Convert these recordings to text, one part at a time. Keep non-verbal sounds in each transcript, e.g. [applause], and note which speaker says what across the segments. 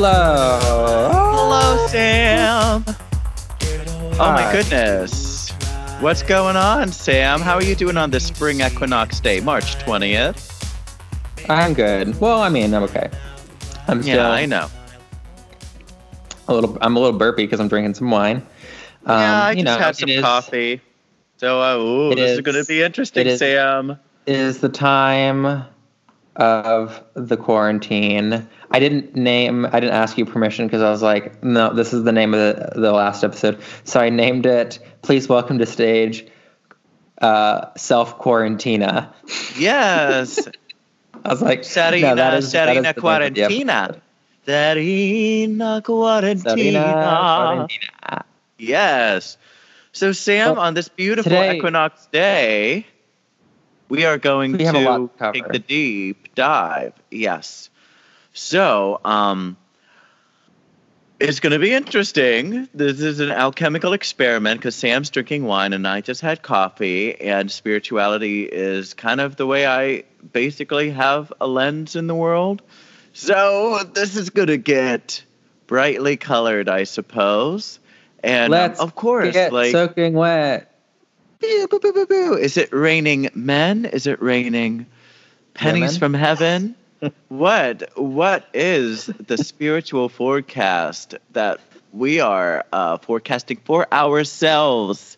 Speaker 1: Hello.
Speaker 2: Hello, Sam. Oh my goodness. What's going on, Sam? How are you doing on this spring equinox day, March 20th?
Speaker 1: I'm good. Well, I mean, I'm okay. I'm still
Speaker 2: Yeah, I know.
Speaker 1: a little. I'm a little burpy because I'm drinking some wine. Um,
Speaker 2: yeah, I
Speaker 1: you
Speaker 2: just
Speaker 1: know,
Speaker 2: had some
Speaker 1: is-
Speaker 2: coffee. So, uh, ooh, this is,
Speaker 1: is-
Speaker 2: going to be interesting,
Speaker 1: is-
Speaker 2: Sam.
Speaker 1: Is the time of the quarantine. I didn't name. I didn't ask you permission because I was like, no, this is the name of the the last episode. So I named it. Please welcome to stage. Uh, self quarantina.
Speaker 2: Yes. [laughs]
Speaker 1: I was like,
Speaker 2: Sarina,
Speaker 1: no, that is, that is
Speaker 2: Sarina
Speaker 1: name the
Speaker 2: Quarantina. Sarina Quarantina.
Speaker 1: Sarina Quarantina.
Speaker 2: Yes. So, Sam,
Speaker 1: Well,
Speaker 2: on this beautiful
Speaker 1: today-
Speaker 2: equinox day, we are going
Speaker 1: We have a lot
Speaker 2: to
Speaker 1: to
Speaker 2: take the deep dive. Yes. So, um, it's going to be interesting. This is an alchemical experiment because Sam's drinking wine and I just had coffee, and spirituality is kind of the way I basically have a lens in the world. So, this is going to get brightly colored, I suppose. And um, of course,
Speaker 1: Get
Speaker 2: like
Speaker 1: soaking wet.
Speaker 2: Boo, boo, boo, boo, boo. Is it raining men? Is it raining pennies
Speaker 1: Women?
Speaker 2: from heaven? [laughs] what what is the spiritual forecast that we are uh, forecasting for ourselves?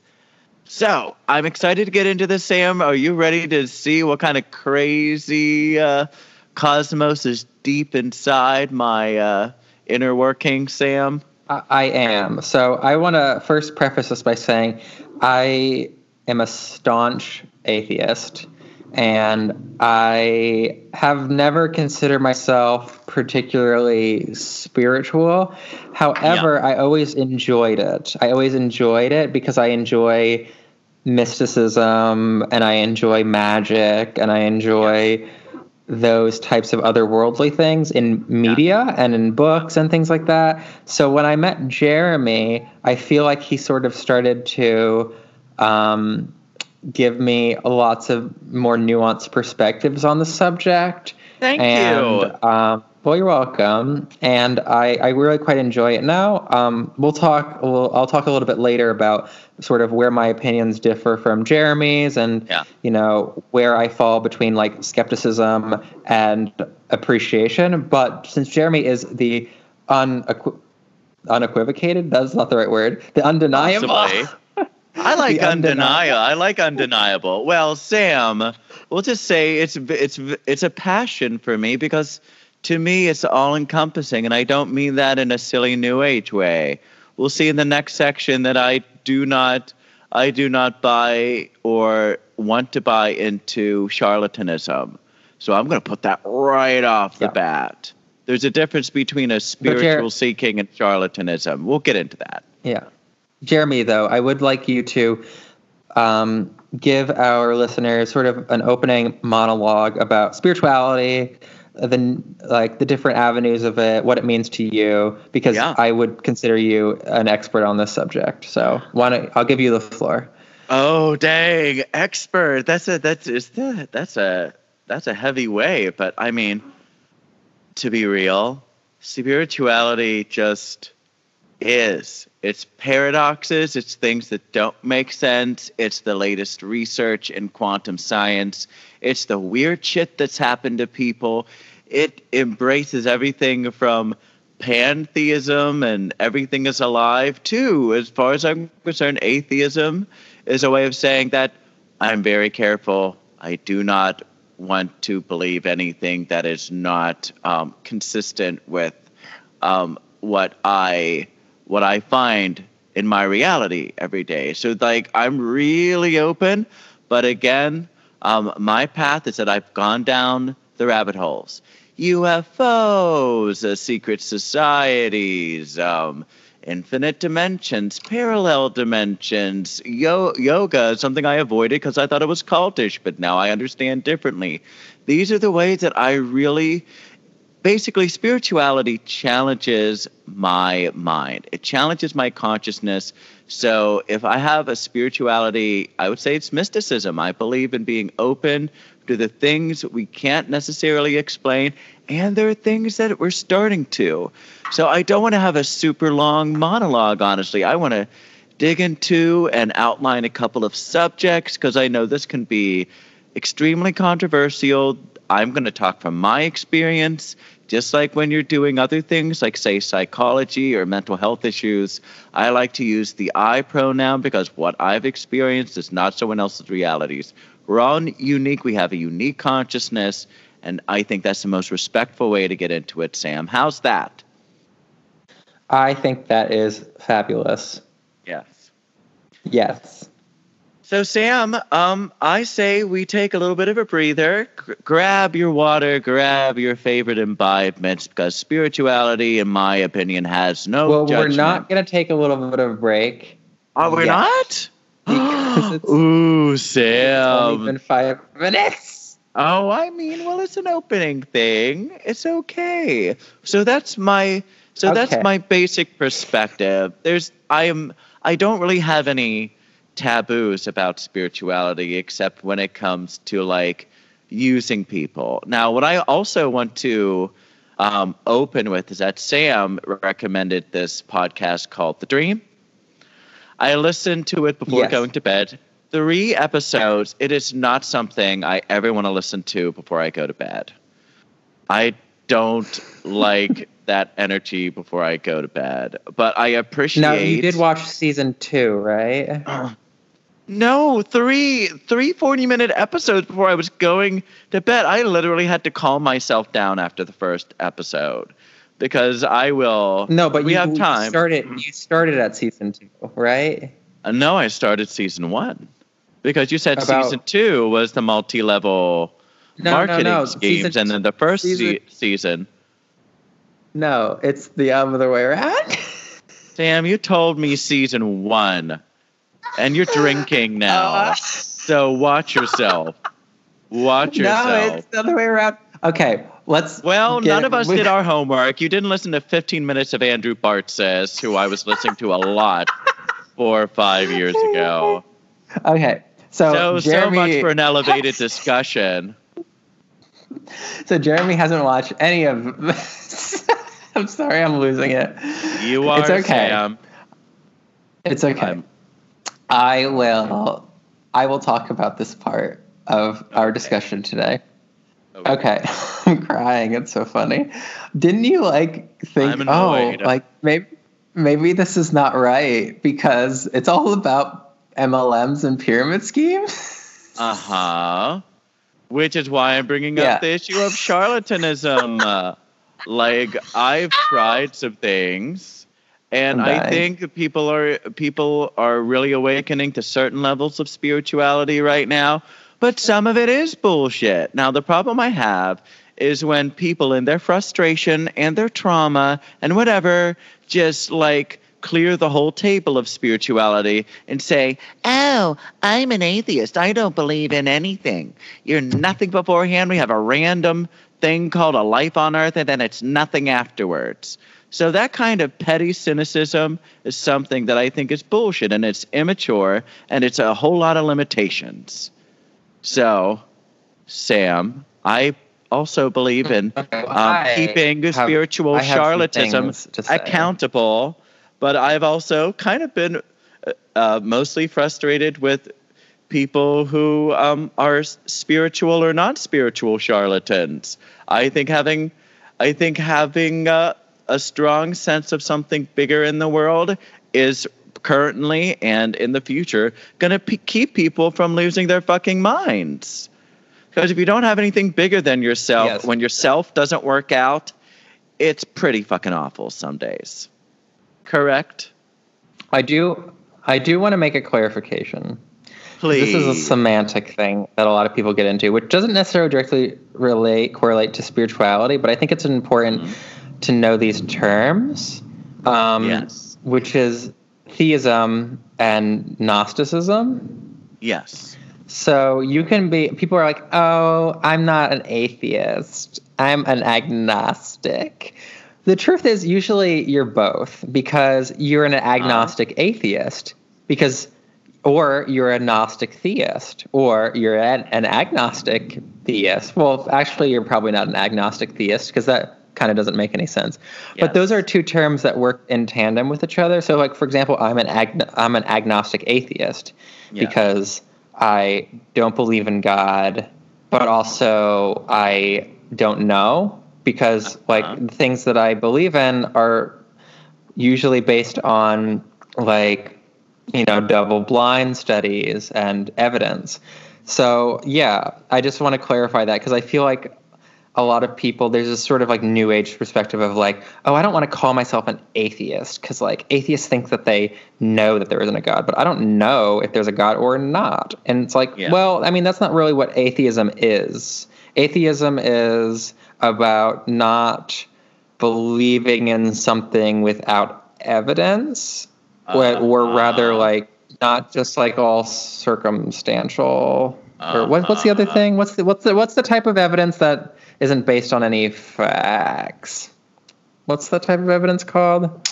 Speaker 2: So I'm excited to get into this, Sam. Are you ready to see what kind of crazy uh, cosmos is deep inside my uh, inner working, Sam?
Speaker 1: I, I am. So I want to first preface this by saying I am a staunch atheist, and I have never considered myself particularly spiritual. However, I always enjoyed it. I always enjoyed it because I enjoy mysticism and I enjoy magic and I enjoy those types of otherworldly things in media and in books and things like that. So when I met Jeremy, I feel like he sort of started to um, give me lots of more nuanced perspectives on the subject.
Speaker 2: Thank
Speaker 1: and,
Speaker 2: you.
Speaker 1: Um, well, you're welcome, and I, I really quite enjoy it now. Um, we'll talk. We'll, I'll talk a little bit later about sort of where my opinions differ from Jeremy's, and
Speaker 2: Yeah.
Speaker 1: you know where I fall between like skepticism and appreciation. But since Jeremy is the unequ- unequivocated, that's not the right word. The undeniable.
Speaker 2: Possibly. [laughs] I like undeniable. I like undeniable. Well, Sam, we'll just say it's it's it's a passion for me because to me it's all encompassing, and I don't mean that in a silly new age way. We'll see in the next section that I do not I do not buy or want to buy into charlatanism. So I'm going to put that right off the
Speaker 1: Yeah.
Speaker 2: bat. There's a difference between a spiritual seeking and charlatanism. We'll get into that.
Speaker 1: Yeah. Jeremy, though, I would like you to um, give our listeners sort of an opening monologue about spirituality, the like the different avenues of it, what it means to you, because
Speaker 2: Yeah.
Speaker 1: I would consider you an expert on this subject. So, why don't I'll give you the floor?
Speaker 2: Oh dang, expert. That's a that's is that that's a that's a heavy way, but I mean to be real, spirituality just is. It's paradoxes, it's things that don't make sense, it's the latest research in quantum science, it's the weird shit that's happened to people. It embraces everything from pantheism and everything is alive too as far as i'm concerned atheism is a way of saying that i'm very careful i do not want to believe anything that is not um, consistent with um, what i what i find in my reality every day so like i'm really open but again um, my path is that i've gone down the rabbit holes UFOs, uh, secret societies, um, infinite dimensions, parallel dimensions, yo- yoga, something I avoided because I thought it was cultish, but now I understand differently. These are the ways that I really basically spirituality challenges my mind. It challenges my consciousness. So if I have a spirituality, I would say it's mysticism. I believe in being open to the things we can't necessarily explain, and there are things that we're starting to. So I don't want to have a super long monologue, honestly. I want to dig into and outline a couple of subjects because I know this can be extremely controversial. I'm going to talk from my experience, just like when you're doing other things like, say, psychology or mental health issues. I like to use the I pronoun because what I've experienced is not someone else's realities. We're all unique, we have a unique consciousness, and I think that's the most respectful way to get into it, Sam. How's that?
Speaker 1: I think that is fabulous.
Speaker 2: Yes.
Speaker 1: Yes.
Speaker 2: So, Sam, um, I say we take a little bit of a breather, g- grab your water, grab your favorite imbibements, because spirituality, in my opinion, has no.
Speaker 1: Well,
Speaker 2: judgment.
Speaker 1: we're not going to take a little bit of a break.
Speaker 2: Are we're
Speaker 1: yet.
Speaker 2: not. [gasps] Ooh,
Speaker 1: It's only been five minutes.
Speaker 2: Oh, I mean, well, it's an opening thing. It's okay. So that's my so that's my basic perspective. There's I am I don't really have any taboos about spirituality except when it comes to like using people. Now, what I also want to um, open with is that Sam recommended this podcast called The Dream. I listened to it before
Speaker 1: Yes.
Speaker 2: going to bed. Three episodes. It is not something I ever want to listen to before I go to bed. I don't like [laughs] that energy before I go to bed, but I appreciate.
Speaker 1: Now you did watch season two, right? [clears throat]
Speaker 2: No, three three 40 minute episodes before I was going to bed. I literally had to calm myself down after the first episode because I will.
Speaker 1: No, but
Speaker 2: we
Speaker 1: you
Speaker 2: have time.
Speaker 1: started. You started at season two, right?
Speaker 2: Uh, no, I started season one because you said
Speaker 1: About-
Speaker 2: season two was the multi level
Speaker 1: No,
Speaker 2: marketing
Speaker 1: no, no.
Speaker 2: schemes,
Speaker 1: Season
Speaker 2: and then the first
Speaker 1: season-
Speaker 2: se- season.
Speaker 1: No, it's the other way around. [laughs]
Speaker 2: Sam, you told me season one, and you're drinking [laughs] now.
Speaker 1: Uh,
Speaker 2: so watch yourself. Watch yourself.
Speaker 1: no, it's the other way around. Okay, let's.
Speaker 2: Well, none of us
Speaker 1: we-
Speaker 2: did [laughs] our homework. You didn't listen to 15 minutes of Andrew Bartzis, who I was listening to a lot four or five years ago.
Speaker 1: Okay, so
Speaker 2: So, so much for an elevated [laughs] discussion.
Speaker 1: so Jeremy hasn't watched any of. I'm sorry, I'm losing it.
Speaker 2: You are
Speaker 1: It's okay.
Speaker 2: Sam.
Speaker 1: It's okay.
Speaker 2: I'm-
Speaker 1: I will. I will talk about this part of our
Speaker 2: Okay.
Speaker 1: discussion today. Okay, [laughs] I'm crying. It's so funny. Didn't you like think? Oh, like maybe maybe this is not right because it's all about MLMs and pyramid schemes. [laughs]
Speaker 2: Uh huh. Which is why I'm bringing
Speaker 1: Yeah.
Speaker 2: up the issue of charlatanism. [laughs] uh, like I've tried some things, and I think people are people are really awakening to certain levels of spirituality right now. But some of it is bullshit. Now the problem I have is when people in their frustration and their trauma and whatever just like clear the whole table of spirituality and say, Oh, I'm an atheist. I don't believe in anything. You're nothing beforehand. We have a random thing called a life on earth, and then it's nothing afterwards. So that kind of petty cynicism is something that I think is bullshit and it's immature and it's a whole lot of limitations. So, Sam, I also believe in [laughs] um, keeping
Speaker 1: have-
Speaker 2: spiritual charlatanism
Speaker 1: things to say.
Speaker 2: accountable, but I've also kind of been uh, uh, mostly frustrated with people who um, are spiritual or not spiritual charlatans. I think having, I think having uh, a strong sense of something bigger in the world is currently and in the future going to p- keep people from losing their fucking minds. Because if you don't have anything bigger than yourself,
Speaker 1: Yes.
Speaker 2: when yourself doesn't work out, it's pretty fucking awful some days. Correct?
Speaker 1: I do. I do want to make a clarification.
Speaker 2: Please.
Speaker 1: This is a semantic thing that a lot of people get into, which doesn't necessarily directly relate correlate to spirituality, but I think it's an important mm-hmm. To know these terms. Um,
Speaker 2: Yes.
Speaker 1: Which is theism and Gnosticism.
Speaker 2: yes.
Speaker 1: So you can be, people are like, oh, I'm not an atheist. I'm an agnostic. The truth is, usually you're both because you're an agnostic uh-huh. atheist, because, or you're a Gnostic theist, or you're an, an agnostic theist. Well, actually, you're probably not an agnostic theist because that kind of doesn't make any sense. Yes. But those are two terms that work in tandem with each other. So, like for example, I'm an ag- I'm an agnostic atheist yeah. because I don't believe in God, but also I don't know because uh-huh. like the things that I believe in are usually based on like you know double blind studies and evidence. So yeah, I just want to clarify that because I feel like a lot of people there's this sort of like new age perspective of like oh i don't want to call myself an atheist because like atheists think that they know that there isn't a god but i don't know if there's a god or not. And it's like yeah. well i mean that's not really what atheism is. Atheism is about not believing in something without evidence uh, or, or rather uh, like not just like all circumstantial. Uh, or what, what's the other uh-huh. thing? What's the what's the what's the type of evidence that isn't based on any facts. What's that type of evidence called?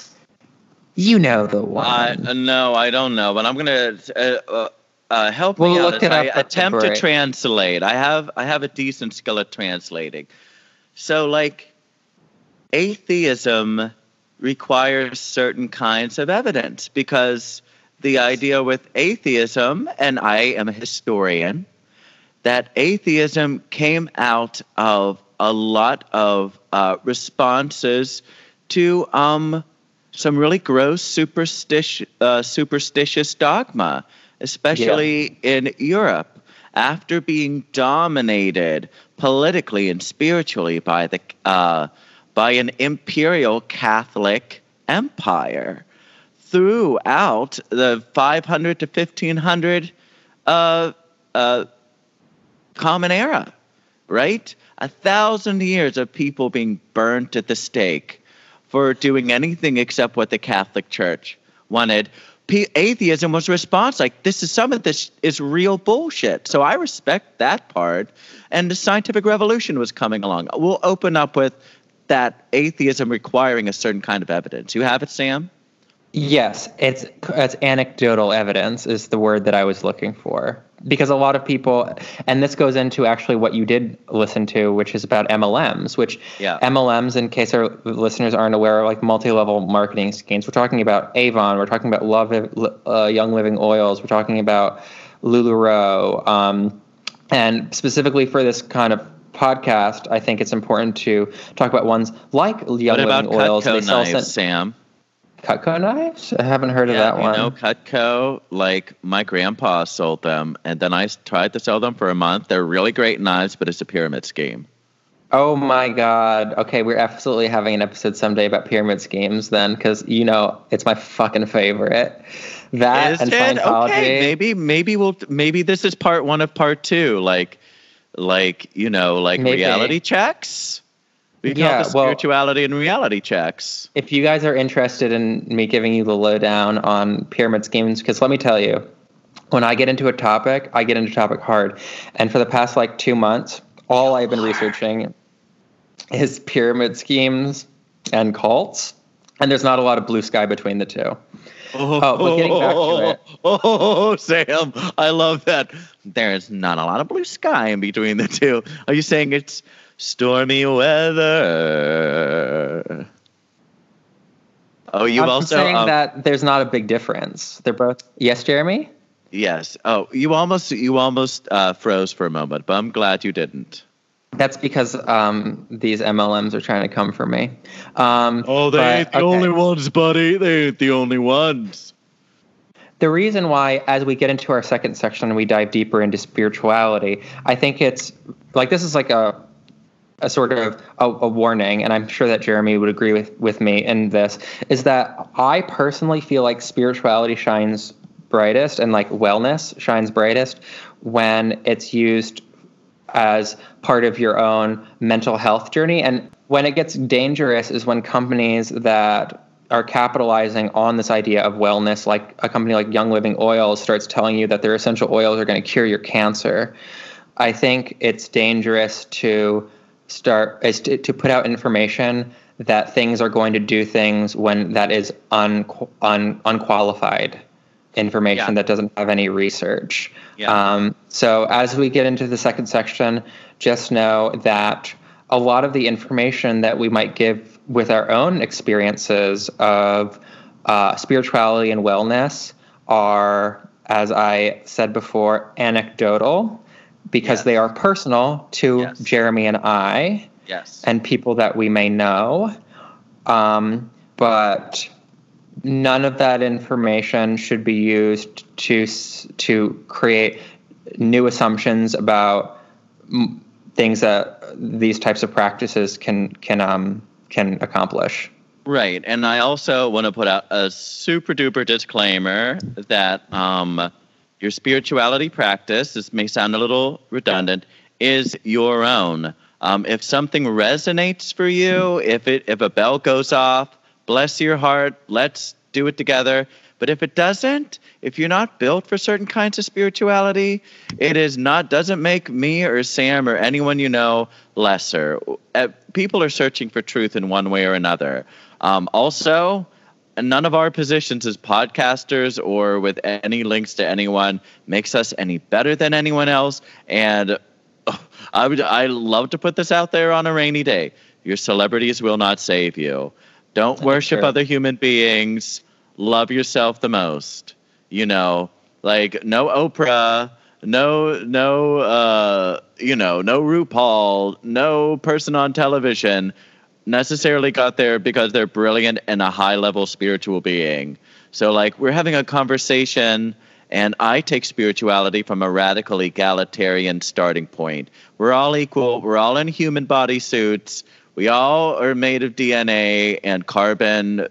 Speaker 1: You know the one.
Speaker 2: Uh, no, I don't know, but I'm gonna uh, uh, uh help we'll me out as I attempt to translate. I have I have a decent skill at translating. So, like, atheism requires certain kinds of evidence because the idea with atheism, and I am a historian, that atheism came out of a lot of uh, responses to um, some really gross superstitious, uh, superstitious dogma, especially yeah. in Europe. After being dominated politically and spiritually by the uh, by an imperial Catholic empire throughout the 500 to 1500 uh, uh, common era, right? A thousand years of people being burnt at the stake for doing anything except what the Catholic Church wanted. atheism was response like this is some of this is real bullshit. So I respect that part. And the scientific revolution was coming along. We'll open up with that atheism requiring a certain kind of evidence. You have it, Sam?
Speaker 1: Yes, it's it's anecdotal evidence is the word that I was looking for because a lot of people and this goes into actually what you did listen to which is about MLMs which yeah. MLMs in case our listeners aren't aware are like multi-level marketing schemes. We're talking about Avon we're talking about Love uh, Young Living Oils we're talking about LuLaRoe um, and specifically for this kind of podcast I think it's important to talk about ones like Young Living Oils.
Speaker 2: They sell knives, Sam
Speaker 1: Cutco knives? I haven't heard yeah, of that
Speaker 2: you
Speaker 1: one.
Speaker 2: You know, Cutco, like my grandpa sold them, and then I tried to sell them for a month. They're really great knives, but it's a pyramid scheme.
Speaker 1: Oh my God. Okay, we're absolutely having an episode someday about pyramid schemes then, because you know it's my fucking favorite. That is and it? Scientology. Okay,
Speaker 2: maybe maybe we'll maybe this is part one of part two. Like like you know like maybe. reality checks. We call yeah, spirituality well, and reality checks.
Speaker 1: If you guys are interested in me giving you the lowdown on pyramid schemes, because let me tell you, when I get into a topic, I get into topic hard. And for the past like two months, all I've been researching is pyramid schemes and cults. And there's not a lot of blue sky between the two.
Speaker 2: Oh, oh but getting back to it. [laughs] Oh, Sam, I love that. There's not a lot of blue sky in between the two. Are you saying it's stormy weather. Oh, you
Speaker 1: I'm
Speaker 2: also
Speaker 1: saying um, that there's not a big difference. They're both yes, Jeremy.
Speaker 2: Yes. Oh, you almost you almost uh, froze for a moment, but I'm glad you didn't.
Speaker 1: That's because um, these MLMs are trying to come for me. Um,
Speaker 2: oh, they but, ain't the okay. only ones, buddy. They ain't the only ones.
Speaker 1: The reason why, as we get into our second section, and we dive deeper into spirituality, I think it's like this is like a a sort of a, a, warning, and I'm sure that Jeremy would agree with, with me in this, is that I personally feel like spirituality shines brightest and like wellness shines brightest when it's used as part of your own mental health journey. And when it gets dangerous is when companies that are capitalizing on this idea of wellness, like a company like Young Living Oils starts telling you that their essential oils are going to cure your cancer. I think it's dangerous to start is to, to put out information that things are going to do things when that is un, un, unqualified information
Speaker 2: Yeah.
Speaker 1: that doesn't have any research.
Speaker 2: Yeah.
Speaker 1: Um, so as we get into the second section, just know that a lot of the information that we might give with our own experiences of uh, spirituality and wellness are, as I said before, anecdotal because
Speaker 2: Yes.
Speaker 1: they are personal to
Speaker 2: Yes.
Speaker 1: Jeremy and I
Speaker 2: Yes.
Speaker 1: and people that we may know. Um, but none of that information should be used to to create new assumptions about m- things that these types of practices can can um, can accomplish.
Speaker 2: Right. And I also want to put out a super duper disclaimer that um, your spirituality practice, this may sound a little redundant, is your own. Um, if something resonates for you, if it if a bell goes off, bless your heart, let's do it together. But if it doesn't, if you're not built for certain kinds of spirituality, it is not doesn't make me or Sam or anyone you know lesser. Uh, people are searching for truth in one way or another. Um, also, none of our positions as podcasters or with any links to anyone makes us any better than anyone else. And oh, [laughs] I would I love to put this out there on a rainy day. Your celebrities will not save you. Don't worship
Speaker 1: true.
Speaker 2: other human beings. Love yourself the most. You know, like no Oprah, no no uh, you know, no RuPaul, no person on television necessarily got there because they're brilliant and a high level spiritual being. So like we're having a conversation and I take spirituality from a radical egalitarian starting point. We're all equal, we're all in human body suits. We all are made of DNA and carbon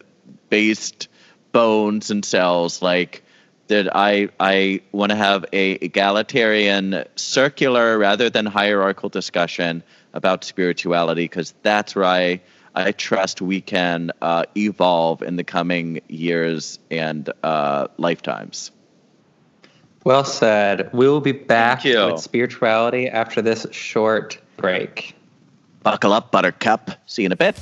Speaker 2: based bones and cells like that I I want to have a egalitarian circular rather than hierarchical discussion about spirituality because that's where I I trust we can uh, evolve in the coming years and uh, lifetimes.
Speaker 1: Well said. We will be back with spirituality after this short break.
Speaker 2: Buckle up, Buttercup. See you in a bit.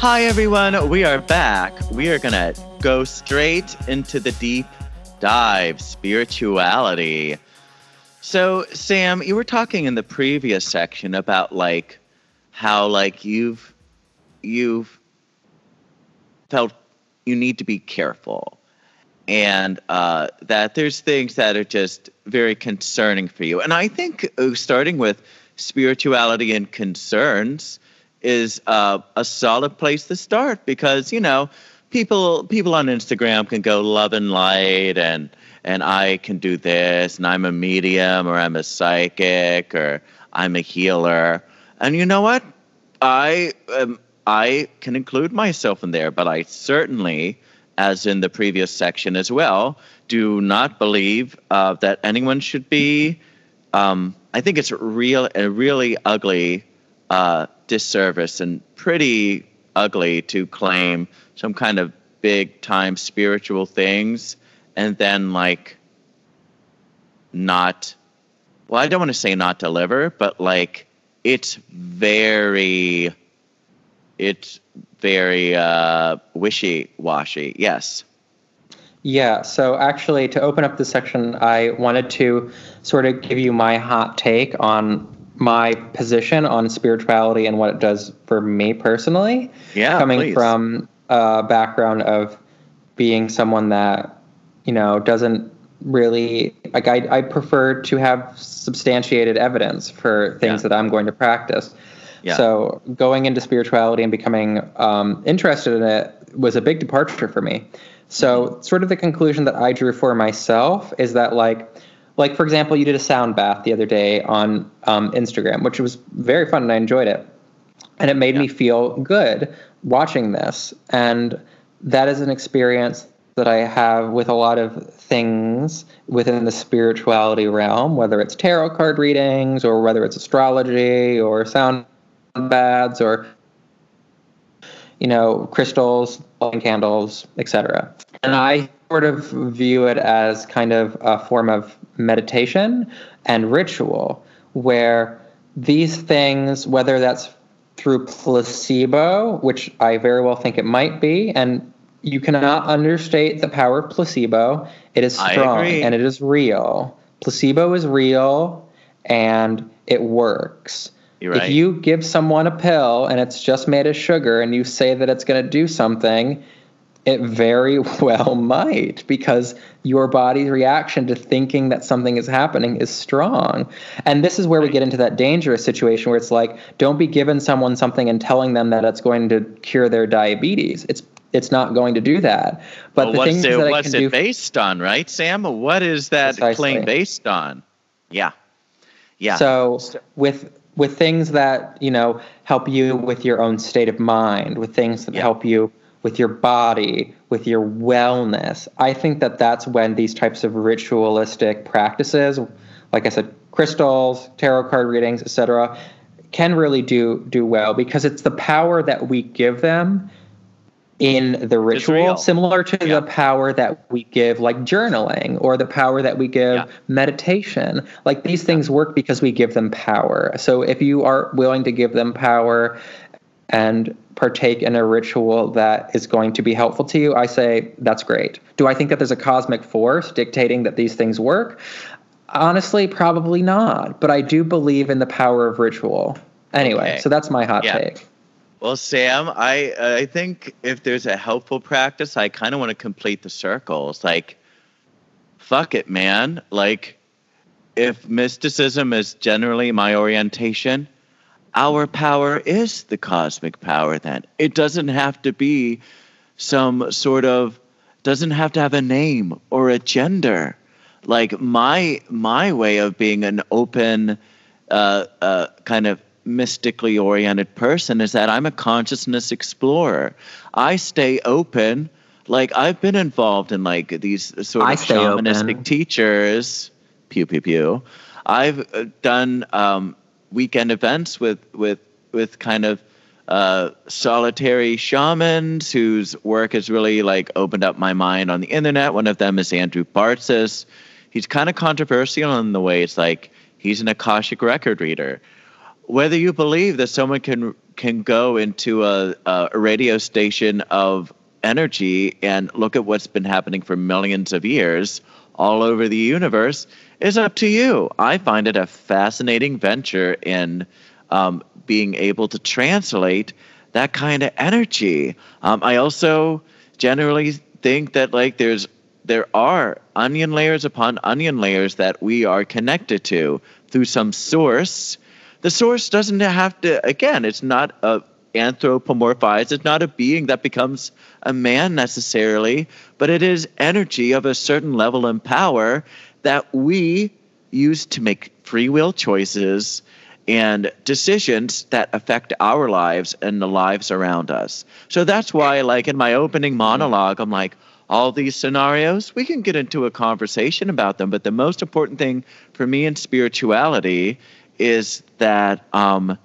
Speaker 2: Hi, everyone. We are back. We are going to go straight into the deep dive spirituality. So, Sam, you were talking in the previous section about like how like you've you've felt you need to be careful and uh, that there's things that are just very concerning for you. And I think uh, starting with spirituality and concerns is uh, a solid place to start because you know people people on Instagram can go love and light and and I can do this and I'm a medium or I'm a psychic or I'm a healer. And you know what? I um, I can include myself in there but I certainly as in the previous section as well do not believe uh, that anyone should be um, I think it's real a really ugly uh, disservice and pretty ugly to claim some kind of big time spiritual things and then like not well i don't want to say not deliver but like it's very it's very uh wishy-washy. Yes.
Speaker 1: Yeah, so actually, to open up this section, I wanted to sort of give you my hot take on my position on spirituality and what it does for me personally.
Speaker 2: Yeah,
Speaker 1: Coming
Speaker 2: please.
Speaker 1: from a background of being someone that, you know, doesn't really, like, I, I prefer to have substantiated evidence for things
Speaker 2: Yeah.
Speaker 1: that I'm going to practice.
Speaker 2: Yeah.
Speaker 1: So going into spirituality and becoming um, interested in it was a big departure for me. So
Speaker 2: Mm-hmm.
Speaker 1: sort of the conclusion that I drew for myself is that like like for example, you did a sound bath the other day on um, Instagram, which was very fun and I enjoyed it, and it made me feel good watching this, and that is an experience that I have with a lot of things within the spirituality realm, whether it's tarot card readings or whether it's astrology or sound baths or you know crystals, lighting candles, etc. And I sort of view it as kind of a form of meditation and ritual where these things, whether that's through placebo, which I very well think it might be, and you cannot understate the power of placebo. It is strong and it is real. Placebo is real and it works.
Speaker 2: Right.
Speaker 1: If you give someone a pill and it's just made of sugar and you say that it's going to do something, it very [laughs] well might because your body's reaction to thinking that something is happening is strong. And this is where we get into that dangerous situation where it's like don't be giving someone something and telling them that it's going to cure their diabetes. It's it's not going to do that. But
Speaker 2: well,
Speaker 1: the
Speaker 2: what's
Speaker 1: things
Speaker 2: it,
Speaker 1: that
Speaker 2: what's
Speaker 1: can
Speaker 2: it
Speaker 1: do
Speaker 2: based on, right, Sam? What is that
Speaker 1: Precisely.
Speaker 2: claim based on? Yeah. Yeah.
Speaker 1: So with with things that you know help you with your own state of mind, with things that
Speaker 2: Yeah.
Speaker 1: help you with your body, with your wellness, I think that that's when these types of ritualistic practices, like I said, crystals, tarot card readings, etc., can really do do well because it's the power that we give them in the ritual, similar to
Speaker 2: Yeah.
Speaker 1: the power that we give like journaling or the power that we give
Speaker 2: Yeah.
Speaker 1: meditation. Like these things work because we give them power. So if you are willing to give them power and partake in a ritual that is going to be helpful to you, I say that's great. Do I think that there's a cosmic force dictating that these things work? Honestly, probably not. But I do believe in the power of ritual. Anyway,
Speaker 2: Okay.
Speaker 1: so that's my hot
Speaker 2: Yeah.
Speaker 1: take.
Speaker 2: Well, Sam, I I think if there's a helpful practice, I kind of want to complete the circle. It's like, fuck it, man. Like, if mysticism is generally my orientation, our power is the cosmic power. Then it doesn't have to be some sort of doesn't have to have a name or a gender. Like my my way of being an open, uh, uh, kind of mystically oriented person is that I'm a consciousness explorer. I stay open. Like I've been involved in like these sort
Speaker 1: I
Speaker 2: of shamanistic
Speaker 1: open.
Speaker 2: teachers. Pew pew pew. I've uh, done um, weekend events with with with kind of uh, solitary shamans whose work has really like opened up my mind on the internet. One of them is Andrew Bartzis. He's kind of controversial in the way it's like he's an akashic record reader. Whether you believe that someone can can go into a, a radio station of energy and look at what's been happening for millions of years all over the universe is up to you. I find it a fascinating venture in um, being able to translate that kind of energy. Um, I also generally think that like there's there are onion layers upon onion layers that we are connected to through some source. The source doesn't have to again, it's not a anthropomorphized, it's not a being that becomes a man necessarily, but it is energy of a certain level and power that we use to make free will choices and decisions that affect our lives and the lives around us. So that's why, like in my opening monologue, I'm like, all these scenarios, we can get into a conversation about them. But the most important thing for me in spirituality is that um,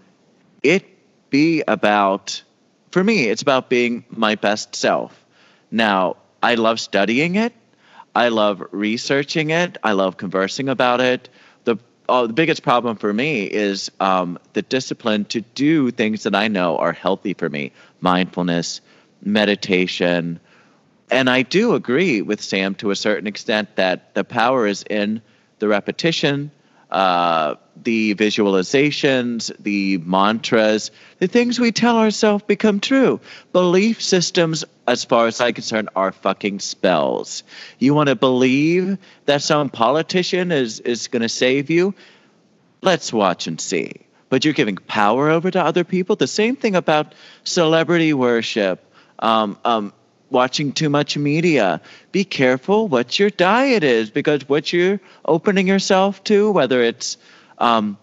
Speaker 2: it be about, for me, it's about being my best self. Now, I love studying it. I love researching it. I love conversing about it. The oh, the biggest problem for me is um, the discipline to do things that I know are healthy for me: mindfulness, meditation, and I do agree with Sam to a certain extent that the power is in the repetition, uh, the visualizations, the mantras, the things we tell ourselves become true. Belief systems, as far as I'm concerned, are fucking spells. You want to believe that some politician is, is going to save you? Let's watch and see. But you're giving power over to other people. The same thing about celebrity worship. Um, um, watching too much media. Be careful what your diet is because what you're opening yourself to, whether it's um,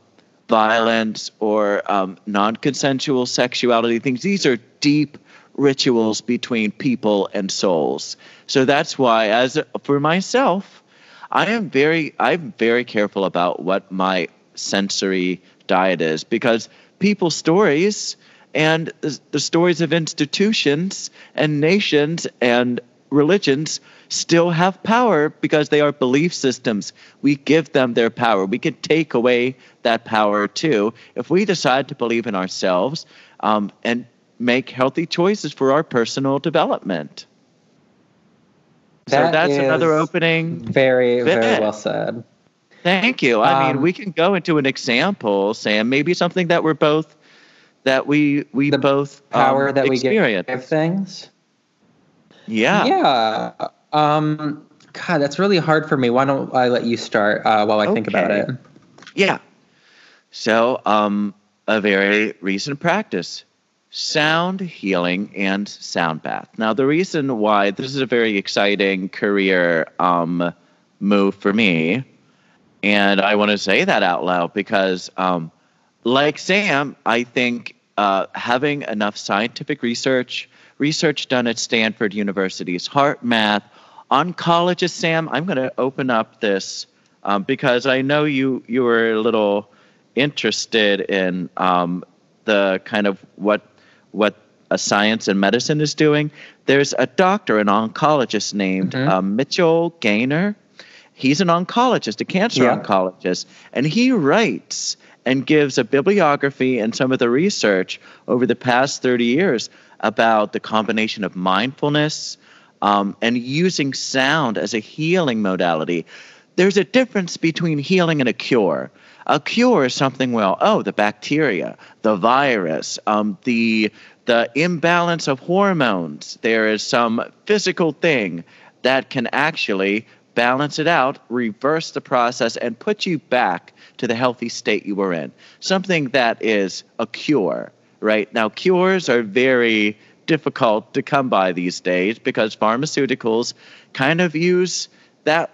Speaker 2: violence or um, non consensual sexuality things, these are deep rituals between people and souls. So that's why, as for myself, I am very I'm very careful about what my sensory diet is because people's stories and the, stories of institutions and nations and religions still have power because they are belief systems. We give them their power. We can take away that power too if we decide to believe in ourselves um, and make healthy choices for our personal development. so that's another opening.
Speaker 1: Very, very well said.
Speaker 2: Thank you. I mean,
Speaker 1: Um,
Speaker 2: we can go into an example, Sam. Maybe something that we're both that we we
Speaker 1: The
Speaker 2: both
Speaker 1: Power
Speaker 2: um,
Speaker 1: that we
Speaker 2: experience.
Speaker 1: give things.
Speaker 2: Yeah.
Speaker 1: Yeah. Um, God, that's really hard for me. Why don't I let you start uh, while I think about
Speaker 2: Okay.
Speaker 1: it?
Speaker 2: Yeah. So, um, a very recent practice sound healing and sound bath. Now, the reason why this is a very exciting career um, move for me, and I want to say that out loud because, um, like Sam, I think uh, having enough scientific research, research done at Stanford University's Heart Math, oncologist Sam, I'm going to open up this um, because I know you you were a little interested in um, the kind of what what a science and medicine is doing. There's a doctor, an oncologist named
Speaker 1: Mhm.
Speaker 2: uh, Mitchell Gaynor. He's an oncologist, a cancer
Speaker 1: Yeah.
Speaker 2: oncologist, and he writes and gives a bibliography and some of the research over the past 30 years about the combination of mindfulness um, and using sound as a healing modality. There's a difference between healing and a cure. A cure is something well, oh, the bacteria, the virus, um, the the imbalance of hormones. There is some physical thing that can actually balance it out, reverse the process, and put you back to the healthy state you were in. Something that is a cure, right? Now, cures are very difficult to come by these days because pharmaceuticals kind of use that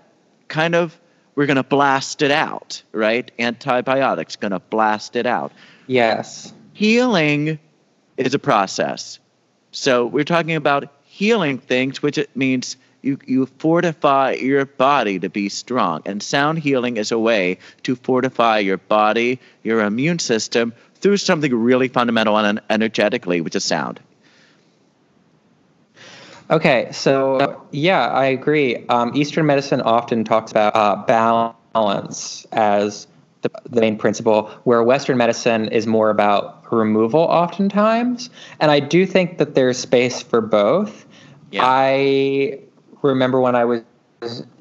Speaker 2: kind of we're going to blast it out, right? Antibiotics going to blast it out.
Speaker 1: Yes.
Speaker 2: Healing is a process. So we're talking about healing things, which it means you, you fortify your body to be strong. And sound healing is a way to fortify your body, your immune system through something really fundamental and energetically, which is sound.
Speaker 1: Okay, so yeah, I agree. Um, Eastern medicine often talks about uh, balance as the, the main principle, where Western medicine is more about removal, oftentimes. And I do think that there's space for both.
Speaker 2: Yeah.
Speaker 1: I remember when I was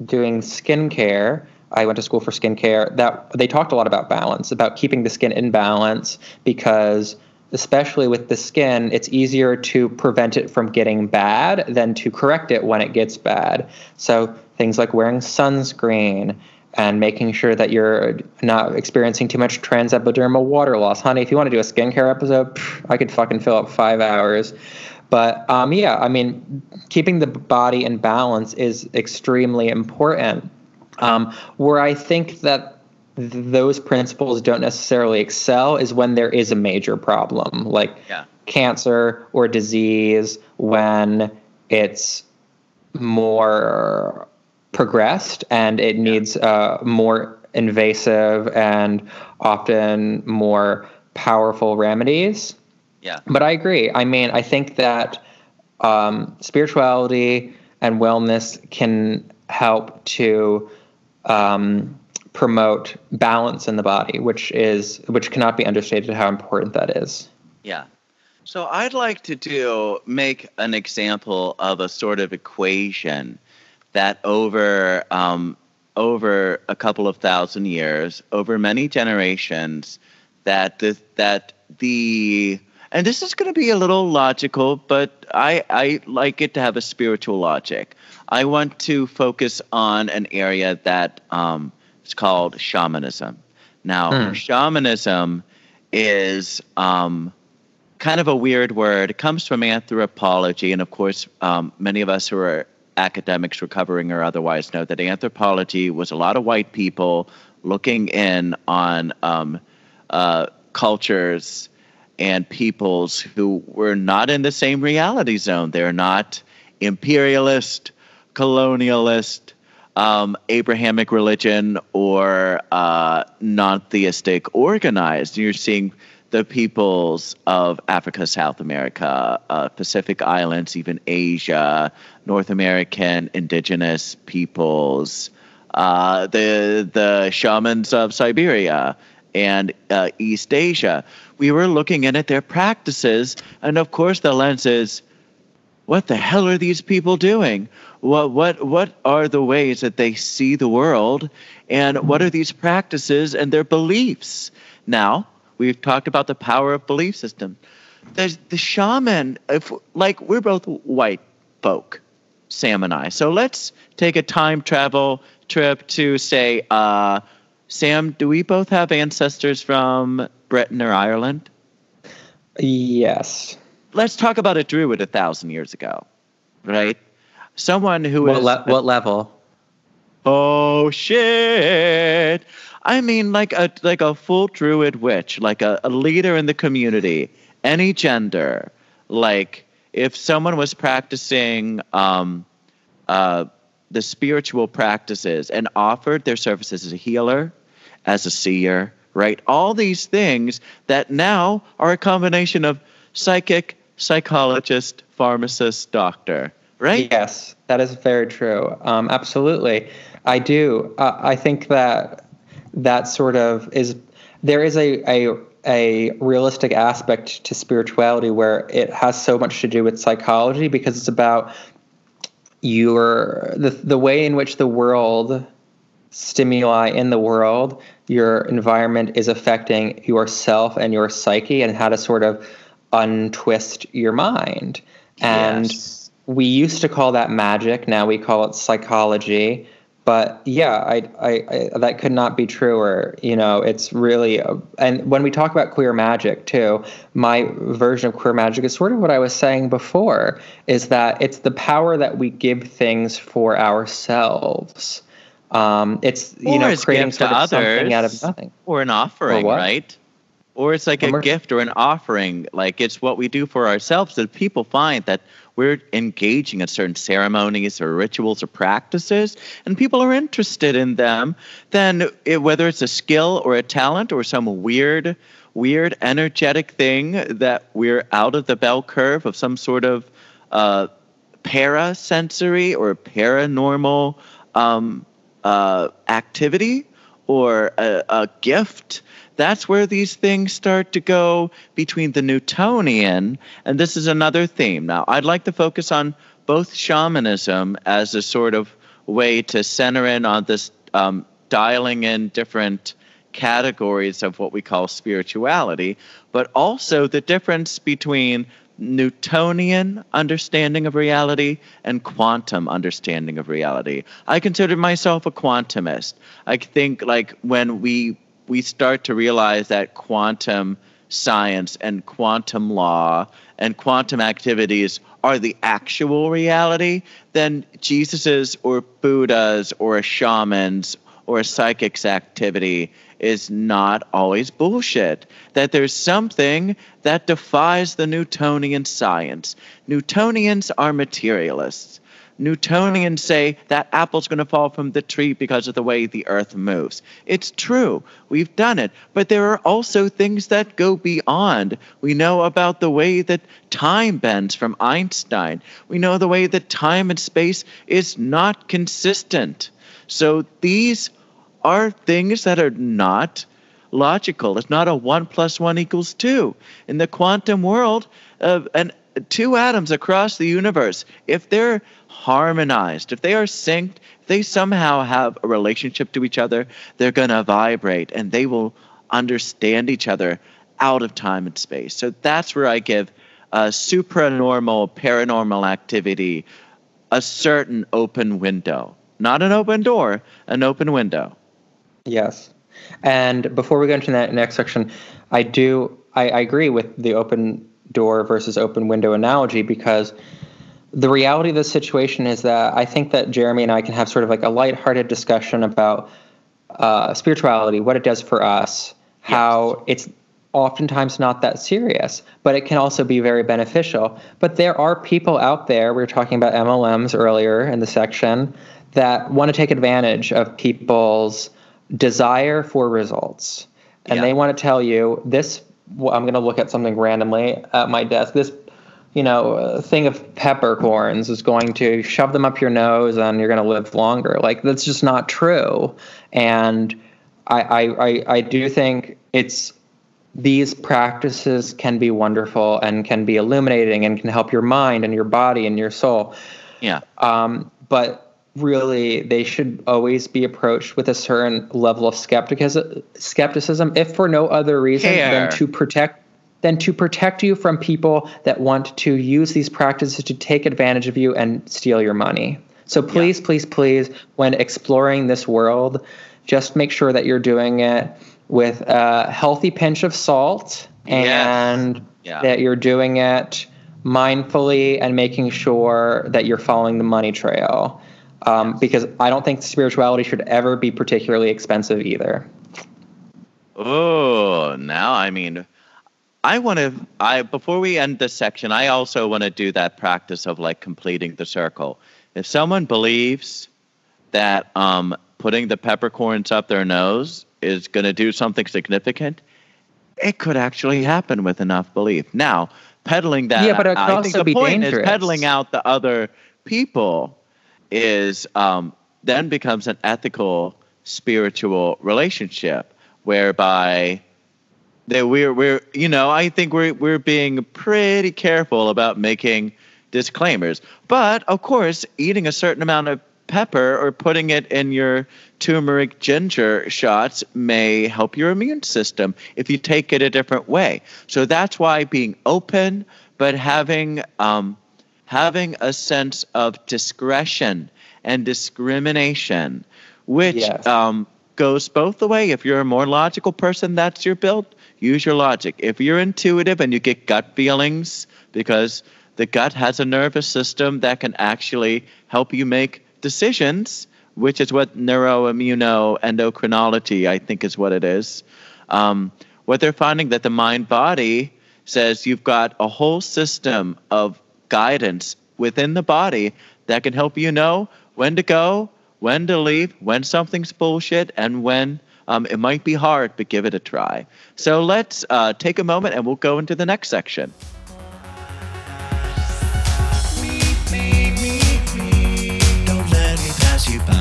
Speaker 1: doing skincare. I went to school for skincare. That they talked a lot about balance, about keeping the skin in balance, because especially with the skin, it's easier to prevent it from getting bad than to correct it when it gets bad. So things like wearing sunscreen and making sure that you're not experiencing too much transepidermal water loss. Honey, if you want to do a skincare episode, I could fucking fill up five hours. But um, yeah, I mean, keeping the body in balance is extremely important. Um, where I think that th- those principles don't necessarily excel is when there is a major problem, like
Speaker 2: Yeah.
Speaker 1: cancer or disease, when it's more progressed and it needs uh, more invasive and often more powerful remedies.
Speaker 2: Yeah.
Speaker 1: But I agree. I mean, I think that um, spirituality and wellness can help to um, promote balance in the body, which is which cannot be understated how important that is.
Speaker 2: Yeah. So I'd like to do make an example of a sort of equation that over um, over a couple of thousand years, over many generations, that the, that the and this is going to be a little logical, but I I like it to have a spiritual logic. I want to focus on an area that um, is called shamanism. Now,
Speaker 1: Hmm.
Speaker 2: shamanism is um, kind of a weird word. It comes from anthropology, and of course, um, many of us who are academics recovering or otherwise know that anthropology was a lot of white people looking in on um, uh, cultures and peoples who were not in the same reality zone. They're not imperialist, colonialist, um, Abrahamic religion, or uh, non theistic organized. You're seeing the peoples of Africa, South America, uh, Pacific Islands, even Asia, North American indigenous peoples, uh, the the shamans of Siberia and uh, East Asia. We were looking in at their practices, and of course, the lens is, what the hell are these people doing? What what what are the ways that they see the world, and what are these practices and their beliefs? Now we've talked about the power of belief system. There's the shaman. If like we're both white folk, Sam and I. So let's take a time travel trip to say, uh, Sam, do we both have ancestors from Britain or Ireland?
Speaker 1: Yes.
Speaker 2: Let's talk about a druid a thousand years ago, right? Someone who
Speaker 1: What,
Speaker 2: is
Speaker 1: le- what level?
Speaker 2: oh shit. I mean, like a like a full druid witch, like a, a leader in the community, any gender. Like if someone was practicing um, uh, the spiritual practices and offered their services as a healer, as a seer, right? All these things that now are a combination of psychic, psychologist, pharmacist, doctor, right?
Speaker 1: Yes, that is very true. Um, absolutely, I do. Uh, I think that that sort of is there is a, a a realistic aspect to spirituality where it has so much to do with psychology because it's about your the the way in which the world stimuli in the world your environment is affecting yourself and your psyche and how to sort of untwist your mind. And
Speaker 2: Yes.
Speaker 1: we used to call that magic. Now we call it psychology. But yeah I, I, I that could not be truer. You know it's really a, and when we talk about queer magic too my version of queer magic is sort of what i was saying before is that it's the power that we give things for ourselves um, it's you
Speaker 2: Or
Speaker 1: know creating sort of something out of nothing
Speaker 2: Or an offering,
Speaker 1: what?
Speaker 2: right? Or it's like
Speaker 1: One
Speaker 2: a gift or an offering. Like it's what we do for ourselves. That people find that we're engaging in certain ceremonies or rituals or practices, and people are interested in them. Then, it, whether it's a skill or a talent or some weird, weird energetic thing that we're out of the bell curve of some sort of uh, parasensory or paranormal um, uh, activity or a, a gift, that's where these things start to go between the Newtonian, and this is another theme. Now, I'd like to focus on both shamanism as a sort of way to center in on this um, dialing in different categories of what we call spirituality, but also the difference between Newtonian understanding of reality and quantum understanding of reality. I consider myself a quantumist. I think like when we we start to realize that quantum science and quantum law and quantum activities are the actual reality, then Jesus's or Buddha's or a shaman's or psychic's activity is not always bullshit. That there's something that defies the Newtonian science. Newtonians are materialists. Newtonians say that apple's going to fall from the tree because of the way the earth moves. It's true. We've done it. But there are also things that go beyond. We know about the way that time bends from Einstein. We know the way that time and space is not consistent. So these are things that are not logical. It's not a one plus one equals two. In the quantum world, uh, two atoms across the universe, if they're harmonized, if they are synced, if they somehow have a relationship to each other, they're going to vibrate and they will understand each other out of time and space. So that's where I give uh, supranormal, paranormal activity a certain open window. Not an open door, an open window.
Speaker 1: Yes. And before we go into that next section, I do I, I agree with the open door versus open window analogy because the reality of the situation is that I think that Jeremy and I can have sort of like a lighthearted discussion about uh, spirituality, what it does for us, how it's oftentimes not that serious, but it can also be very beneficial. But there are people out there, we were talking about MLMs earlier in the section, that want to take advantage of people's desire for results. And
Speaker 2: Yeah.
Speaker 1: they want to tell you this. I'm going to look at something randomly at my desk. This, you know, uh, thing of peppercorns is going to shove them up your nose, and you're going to live longer. Like that's just not true. And I, I, I, I do think it's these practices can be wonderful and can be illuminating and can help your mind and your body and your soul.
Speaker 2: Yeah.
Speaker 1: Um, but really, they should always be approached with a certain level of skepticism, skepticism if for no other reason
Speaker 2: Care.
Speaker 1: than to protect than to protect you from people that want to use these practices to take advantage of you and steal your money. So please, please, please, when exploring this world, just make sure that you're doing it with a healthy pinch of salt
Speaker 2: Yes.
Speaker 1: and
Speaker 2: Yeah.
Speaker 1: that you're doing it mindfully and making sure that you're following the money trail. Um, Because I don't think spirituality should ever be particularly expensive either.
Speaker 2: Oh, now I mean, I want to. I before we end this section, I also want to do that practice of like completing the circle. If someone believes that um, putting the peppercorns up their nose is going to do something significant, it could actually happen with enough belief. Now, peddling that,
Speaker 1: Yeah, but it could
Speaker 2: I think
Speaker 1: also
Speaker 2: the
Speaker 1: be
Speaker 2: point
Speaker 1: dangerous.
Speaker 2: is peddling out the other people is um, then becomes an ethical spiritual relationship whereby that we're we're you know I think we're we're being pretty careful about making disclaimers. But of course, eating a certain amount of pepper or putting it in your turmeric ginger shots may help your immune system if you take it a different way. So that's why being open, but having um, having a sense of discretion and discrimination, which
Speaker 1: Yes.
Speaker 2: um, goes both the way. If you're a more logical person, that's your build. Use your logic. If you're intuitive and you get gut feelings, because the gut has a nervous system that can actually help you make decisions, which is what neuroimmunoendocrinology, I think, is what it is. Um, what they're finding that the mind body says you've got a whole system of guidance within the body that can help you know when to go, when to leave, when something's bullshit, and when um, it might be hard, but give it a try. So let's uh, take a moment and we'll go into the next section.
Speaker 3: Don't let me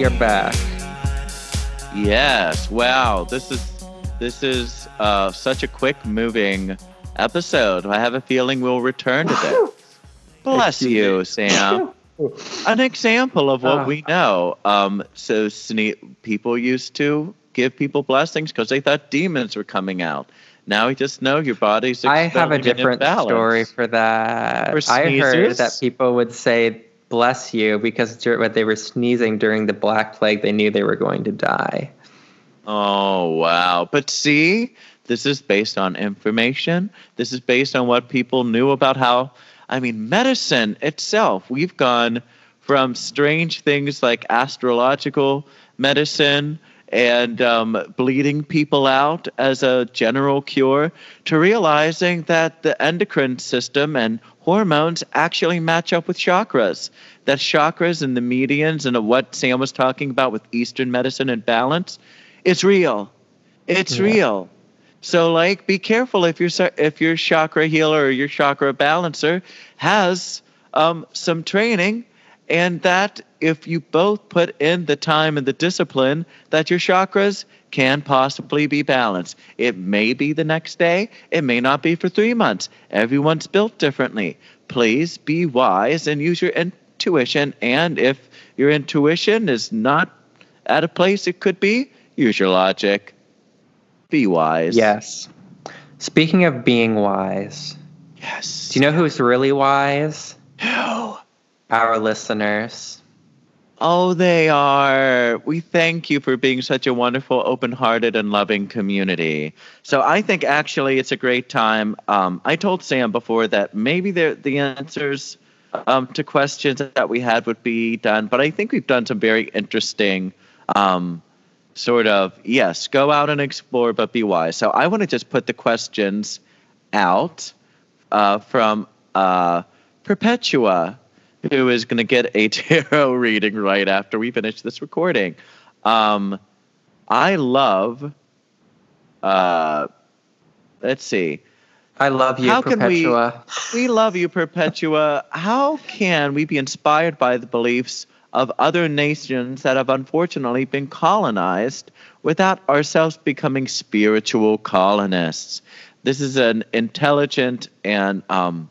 Speaker 1: We are back.
Speaker 2: Yes. Wow. This is this is uh, such a quick moving episode. I have a feeling we'll return to this. [laughs] Bless you. Sam. [laughs] An example of what
Speaker 1: Ah.
Speaker 2: we know. Um, so sne- people used to give people blessings because they thought demons were coming out. Now we just know your body's.
Speaker 1: I have a different story for that.
Speaker 2: For
Speaker 1: I heard that people would say "bless you" because when they were sneezing during the Black Plague, they knew they were going to die.
Speaker 2: Oh, wow. But see, this is based on information. This is based on what people knew about how, I mean, medicine itself. We've gone from strange things like astrological medicine and um, bleeding people out as a general cure to realizing that the endocrine system and hormones actually match up with chakras. That chakras and the meridians and what Sam was talking about with Eastern medicine and balance, it's real. It's
Speaker 1: Yeah.
Speaker 2: real. So like be careful if your if your chakra healer or your chakra balancer has um, some training and that if you both put in the time and the discipline that your chakras can possibly be balanced. It may be the next day, it may not be for 3 months. Everyone's built differently. Please be wise and use your intuition and if your intuition is not at a place it could be, use your logic. Be wise.
Speaker 1: Yes. Speaking of being wise,
Speaker 2: Yes.
Speaker 1: do you know who's really wise?
Speaker 2: Who?
Speaker 1: Our listeners.
Speaker 2: Oh, they are. We thank you for being such a wonderful, open hearted, and loving community. So I think actually it's a great time. Um, I told Sam before that maybe the, the answers um, to questions that we had would be done, but I think we've done some very interesting um, sort of, yes, go out and explore, but be wise. So I want to just put the questions out uh, from uh, Perpetua who is going to get a [laughs] tarot reading right after we finish this recording. Um, I love. Uh, let's see.
Speaker 1: I love you,
Speaker 2: How can we-
Speaker 1: Perpetua. [laughs]
Speaker 2: We love you, Perpetua. How can we be inspired by the beliefs of other nations that have unfortunately been colonized without ourselves becoming spiritual colonists? This is an intelligent and um,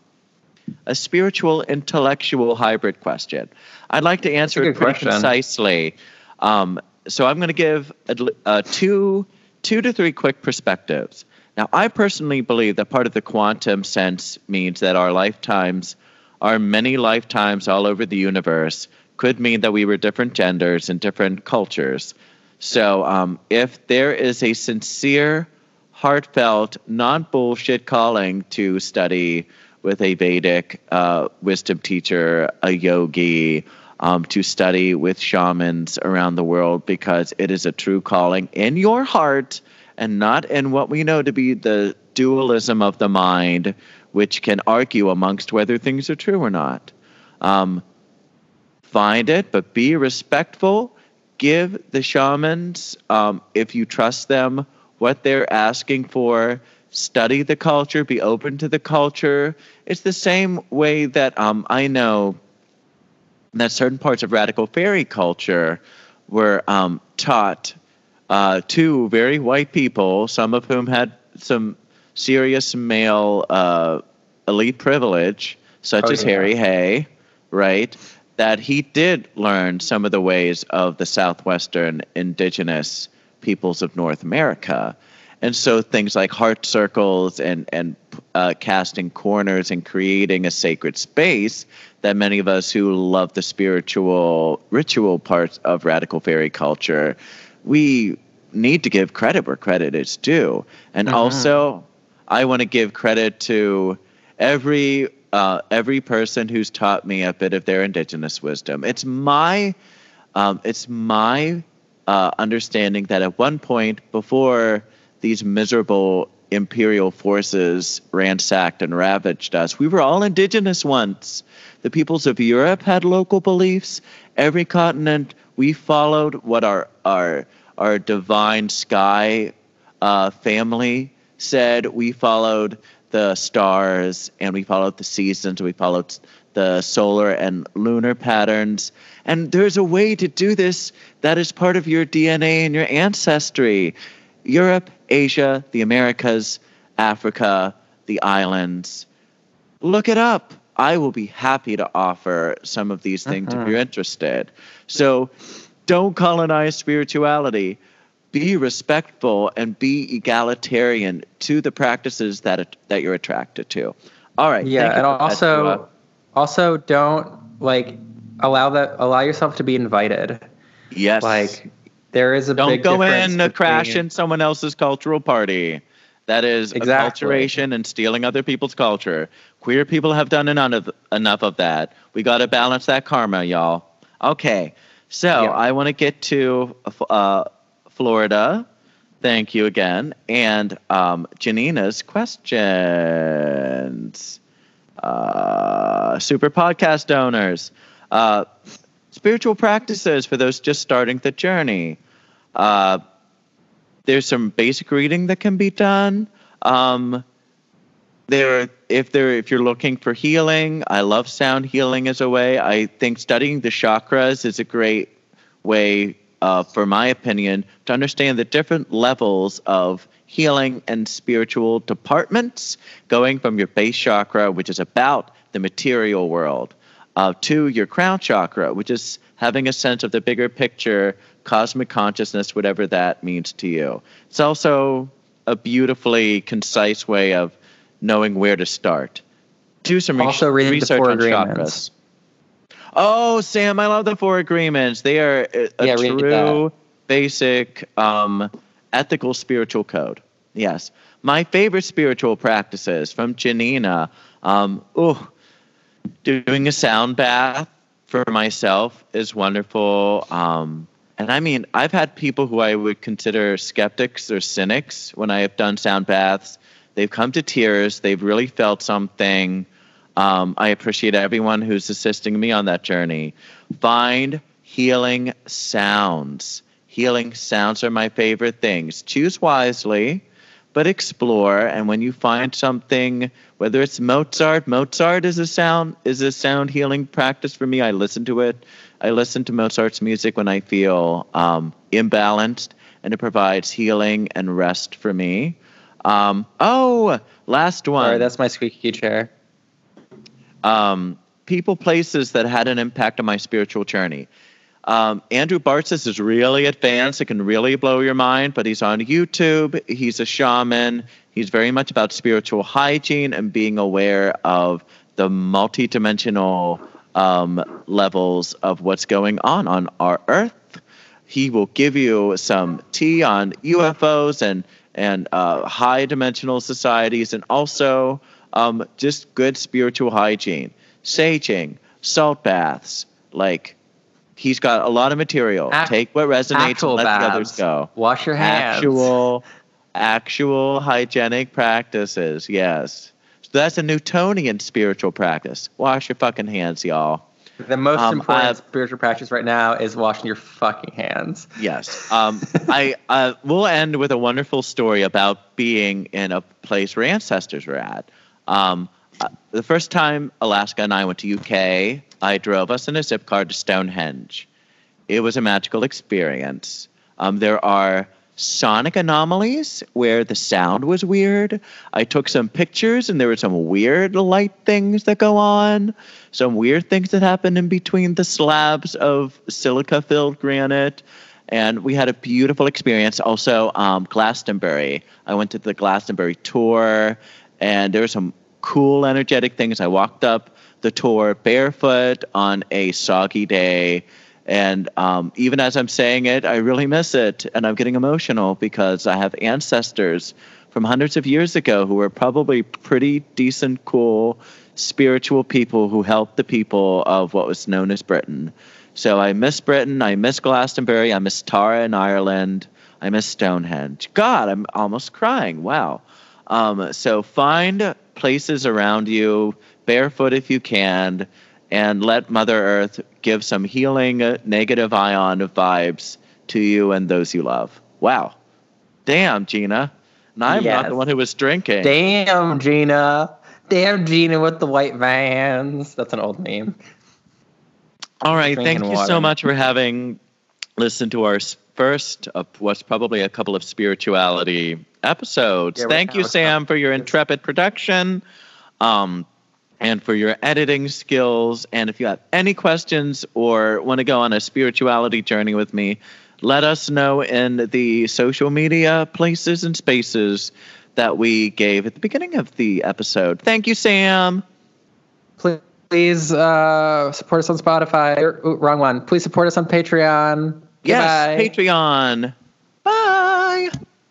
Speaker 2: a spiritual intellectual hybrid question. I'd like to answer it pretty
Speaker 1: question.
Speaker 2: concisely. Um, so I'm going to give a, uh, two, two to three quick perspectives. Now, I personally believe that part of the quantum sense means that our lifetimes are many lifetimes all over the universe. Could mean that we were different genders and different cultures. So, um, if there is a sincere, heartfelt, non bullshit calling to study with a Vedic uh, wisdom teacher, a yogi, um, to study with shamans around the world because it is a true calling in your heart and not in what we know to be the dualism of the mind, which can argue amongst whether things are true or not. Um, find it, but be respectful. Give the shamans, um, if you trust them, what they're asking for. Study the culture, be open to the culture. It's the same way that um, I know that certain parts of Radical Faerie culture were um, taught uh, to very white people, some of whom had some serious male uh, elite privilege, such
Speaker 1: Oh,
Speaker 2: as
Speaker 1: yeah.
Speaker 2: Harry Hay, right? That he did learn some of the ways of the southwestern indigenous peoples of North America. And so things like heart circles and and uh, casting corners and creating a sacred space that many of us who love the spiritual ritual parts of Radical Faerie culture, we need to give credit where credit is due. And
Speaker 1: Mhm.
Speaker 2: also, I want to give credit to every uh, every person who's taught me a bit of their indigenous wisdom. It's my um, it's my uh, understanding that at one point before these miserable imperial forces ransacked and ravaged us, we were all indigenous once. The peoples of Europe had local beliefs. Every continent we followed what our our our divine sky uh, family said. We followed the stars and we followed the seasons. We followed the solar and lunar patterns. And there's a way to do this that is part of your DNA and your ancestry. Europe, Asia, the Americas, Africa, the islands. Look it up. I will be happy to offer some of these things if
Speaker 1: Mhm.
Speaker 2: you're interested. So don't colonize spirituality. Be respectful and be egalitarian to the practices that that you're attracted to. All right.
Speaker 1: Yeah, and also, also don't like allow that allow yourself to be invited.
Speaker 2: yes,
Speaker 1: Like there is a
Speaker 2: don't
Speaker 1: big
Speaker 2: go in to crash in someone else's cultural party. That is
Speaker 1: Exactly.
Speaker 2: acculturation and stealing other people's culture. Queer people have done enough of, enough of that. We got to balance that karma, y'all. Okay, so
Speaker 1: Yeah.
Speaker 2: I want to get to uh, Florida. Thank you again. And um, Janina's questions. Uh, super podcast donors. Uh, spiritual practices for those just starting the journey. Uh, there's some basic reading that can be done. Um, there, if there, if you're looking for healing, I love sound healing as a way. I think studying the chakras is a great way, uh, for my opinion, to understand the different levels of healing and spiritual departments, going from your base chakra, which is about the material world, uh, to your crown chakra, which is having a sense of the bigger picture, cosmic consciousness, whatever that means to you. It's also a beautifully concise way of knowing where to start. Do some
Speaker 1: Also the
Speaker 2: research
Speaker 1: Four
Speaker 2: on
Speaker 1: Agreements.
Speaker 2: chakras. Oh, Sam, I love the Four Agreements. They are a, a
Speaker 1: Yeah,
Speaker 2: true, basic, um, ethical spiritual code. Yes. My favorite spiritual practices from Janina. Um, ooh, doing a sound bath for myself is wonderful. Um, and I mean, I've had people who I would consider skeptics or cynics when I have done sound baths. They've come to tears. They've really felt something. Um, I appreciate everyone who's assisting me on that journey. Find healing sounds. Healing sounds are my favorite things. Choose wisely, but explore. And when you find something, whether it's Mozart, Mozart is a sound is a sound healing practice for me. I listen to it. I listen to Mozart's music when I feel um, imbalanced, and it provides healing and rest for me. Um, oh, last one
Speaker 1: Sorry, that's my squeaky chair.
Speaker 2: um, people, places that had an impact on my spiritual journey. Um, Andrew Bartzis is really advanced. It can really blow your mind, but he's on YouTube. He's a shaman. He's very much about spiritual hygiene and being aware of the multidimensional um, levels of what's going on on our Earth. He will give you some tea on UFOs and and uh, high dimensional societies, and also um, just good spiritual hygiene, saging, salt baths. Like he's got a lot of material.
Speaker 1: Ac-
Speaker 2: Take what resonates and let
Speaker 1: baths.
Speaker 2: the others go.
Speaker 1: Wash your hands.
Speaker 2: Actual, actual hygienic practices. Yes. So that's a Newtonian spiritual practice. Wash your fucking hands, y'all.
Speaker 1: The most
Speaker 2: Um,
Speaker 1: important
Speaker 2: I-
Speaker 1: spiritual practice right now is washing your fucking hands.
Speaker 2: Yes. Um, [laughs] I uh, will end with a wonderful story about being in a place where ancestors were at. Um, uh, the first time Alaska and I went to UK, I drove us in a Zipcar to Stonehenge. It was a magical experience. Um, there are sonic anomalies where the sound was weird. I took some pictures and there were some weird light things that go on, some weird things that happen in between the slabs of silica filled granite. And we had a beautiful experience. Also, um, Glastonbury. I went to the Glastonbury Tor and there were some cool, energetic things. I walked up the Tor barefoot on a soggy day. And um, even as I'm saying it, I really miss it. And I'm getting emotional because I have ancestors from hundreds of years ago who were probably pretty decent, cool, spiritual people who helped the people of what was known as Britain. So I miss Britain. I miss Glastonbury. I miss Tara in Ireland. I miss Stonehenge. God, I'm almost crying. Wow. Um, so find places around you, barefoot if you can, and let Mother Earth give some healing uh, negative ion vibes to you and those you love. Wow. Damn, Gina. And I'm not the one who was drinking.
Speaker 1: Damn, Gina. Damn, Gina with the white vans. That's an old name.
Speaker 2: All right.
Speaker 1: Drinking
Speaker 2: Thank you
Speaker 1: water.
Speaker 2: so much for having listened to our first of what's probably a couple of spirituality episodes.
Speaker 1: Yeah,
Speaker 2: Thank you, Sam, for your intrepid production. Um, and for your editing skills. And if you have any questions or want to go on a spirituality journey with me, let us know in the social media places and spaces that we gave at the beginning of the episode. Thank you, Sam.
Speaker 1: Please, please uh, support us on Spotify. Er, ooh, wrong one. Please support us on Patreon.
Speaker 2: Yes,
Speaker 1: Goodbye.
Speaker 2: Patreon. Bye.